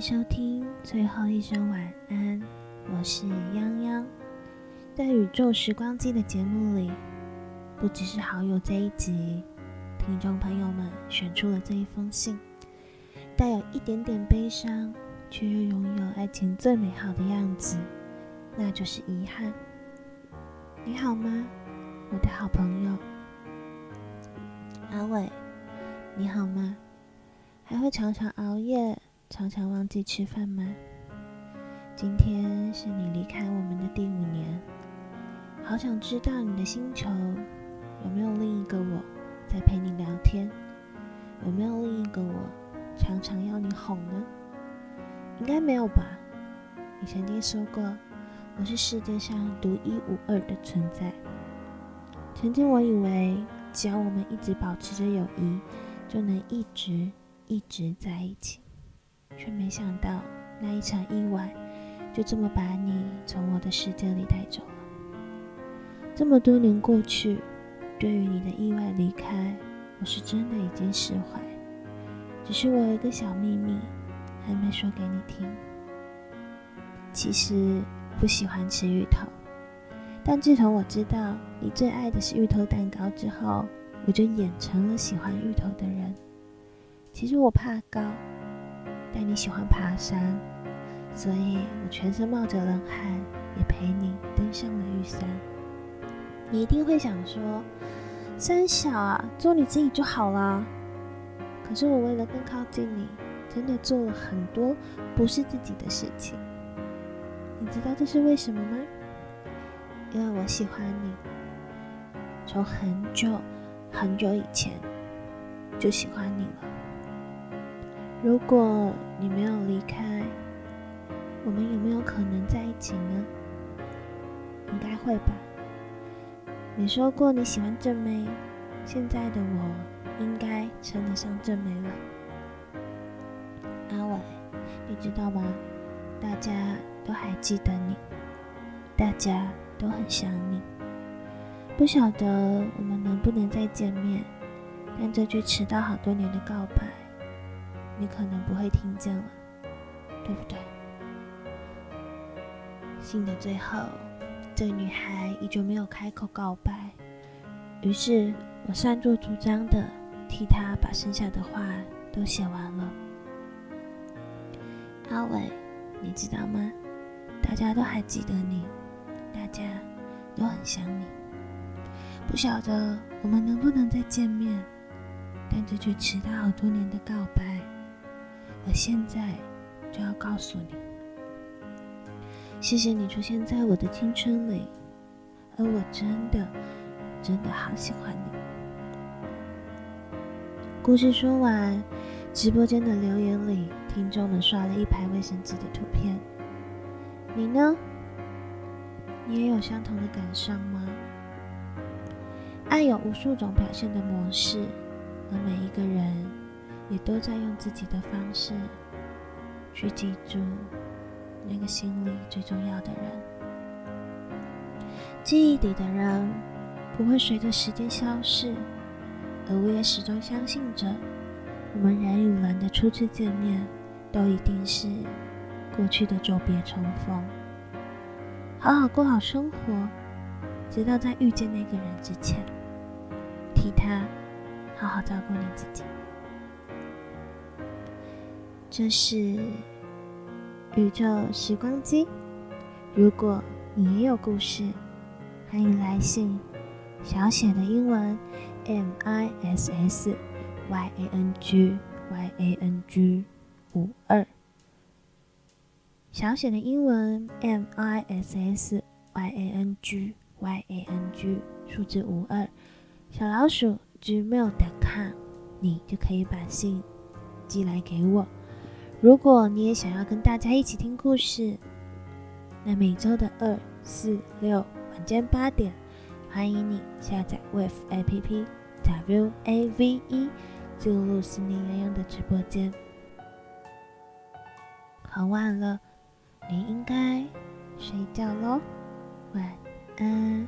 收听最后一声晚安，我是泱泱。在宇宙时光机的节目里，不只是好友这一集，听众朋友们选出了这一封信，带有一点点悲伤，却又拥有爱情最美好的样子，那就是遗憾。你好吗，我的好朋友阿伟？你好吗？还会常常熬夜？常常忘记吃饭吗？今天是你离开我们的第五年，好想知道你的星球有没有另一个我在陪你聊天，有没有另一个我常常要你哄呢？应该没有吧？你曾经说过我是世界上独一无二的存在。曾经我以为只要我们一直保持着友谊，就能一直一直在一起。却没想到那一场意外，就这么把你从我的世界里带走了。这么多年过去，对于你的意外离开，我是真的已经释怀。只是我有一个小秘密，还没说给你听。其实不喜欢吃芋头，但自从我知道你最爱的是芋头蛋糕之后，我就演成了喜欢芋头的人。其实我怕高。但你喜欢爬山，所以我全身冒着冷汗，也陪你登上了玉山。你一定会想说：“三小啊，做你自己就好了。”可是我为了更靠近你，真的做了很多不是自己的事情。你知道这是为什么吗？因为我喜欢你，从很久很久以前就喜欢你了。如果你没有离开，我们有没有可能在一起呢？应该会吧。你说过你喜欢正妹，现在的我应该称得上正妹了。阿伟，你知道吗？大家都还记得你，大家都很想你。不晓得我们能不能再见面，但这句迟到好多年的告白。你可能不会听见了，对不对？信的最后，这个女孩依旧没有开口告白，于是我擅作主张的替她把剩下的话都写完了。阿伟，你知道吗？大家都还记得你，大家都很想你。不晓得我们能不能再见面，但这句迟到好多年的告白。我现在就要告诉你，谢谢你出现在我的青春里，而我真的真的好喜欢你。故事说完，直播间的留言里，听众们刷了一排卫生纸的图片。你呢？你也有相同的感伤吗？爱有无数种表现的模式，而每一个人。也都在用自己的方式去记住那个心里最重要的人。记忆里的人不会随着时间消逝，而我也始终相信着，我们人与人的初次见面都一定是过去的久别重逢。好好过好生活，直到在遇见那个人之前，替他好好照顾你自己。这是宇宙时光机。如果你也有故事，欢迎来信。小写的英文 M I S S Y A N G Y A N G 五二。小写的英文 M I S S Y A N G Y A N G 数字五二。小老鼠 Gmail.com，你就可以把信寄来给我。如果你也想要跟大家一起听故事，那每周的二、四、六晚间八点，欢迎你下载 Wave A P P W A V E，进入思念洋洋的直播间。很晚了，你应该睡觉喽，晚安。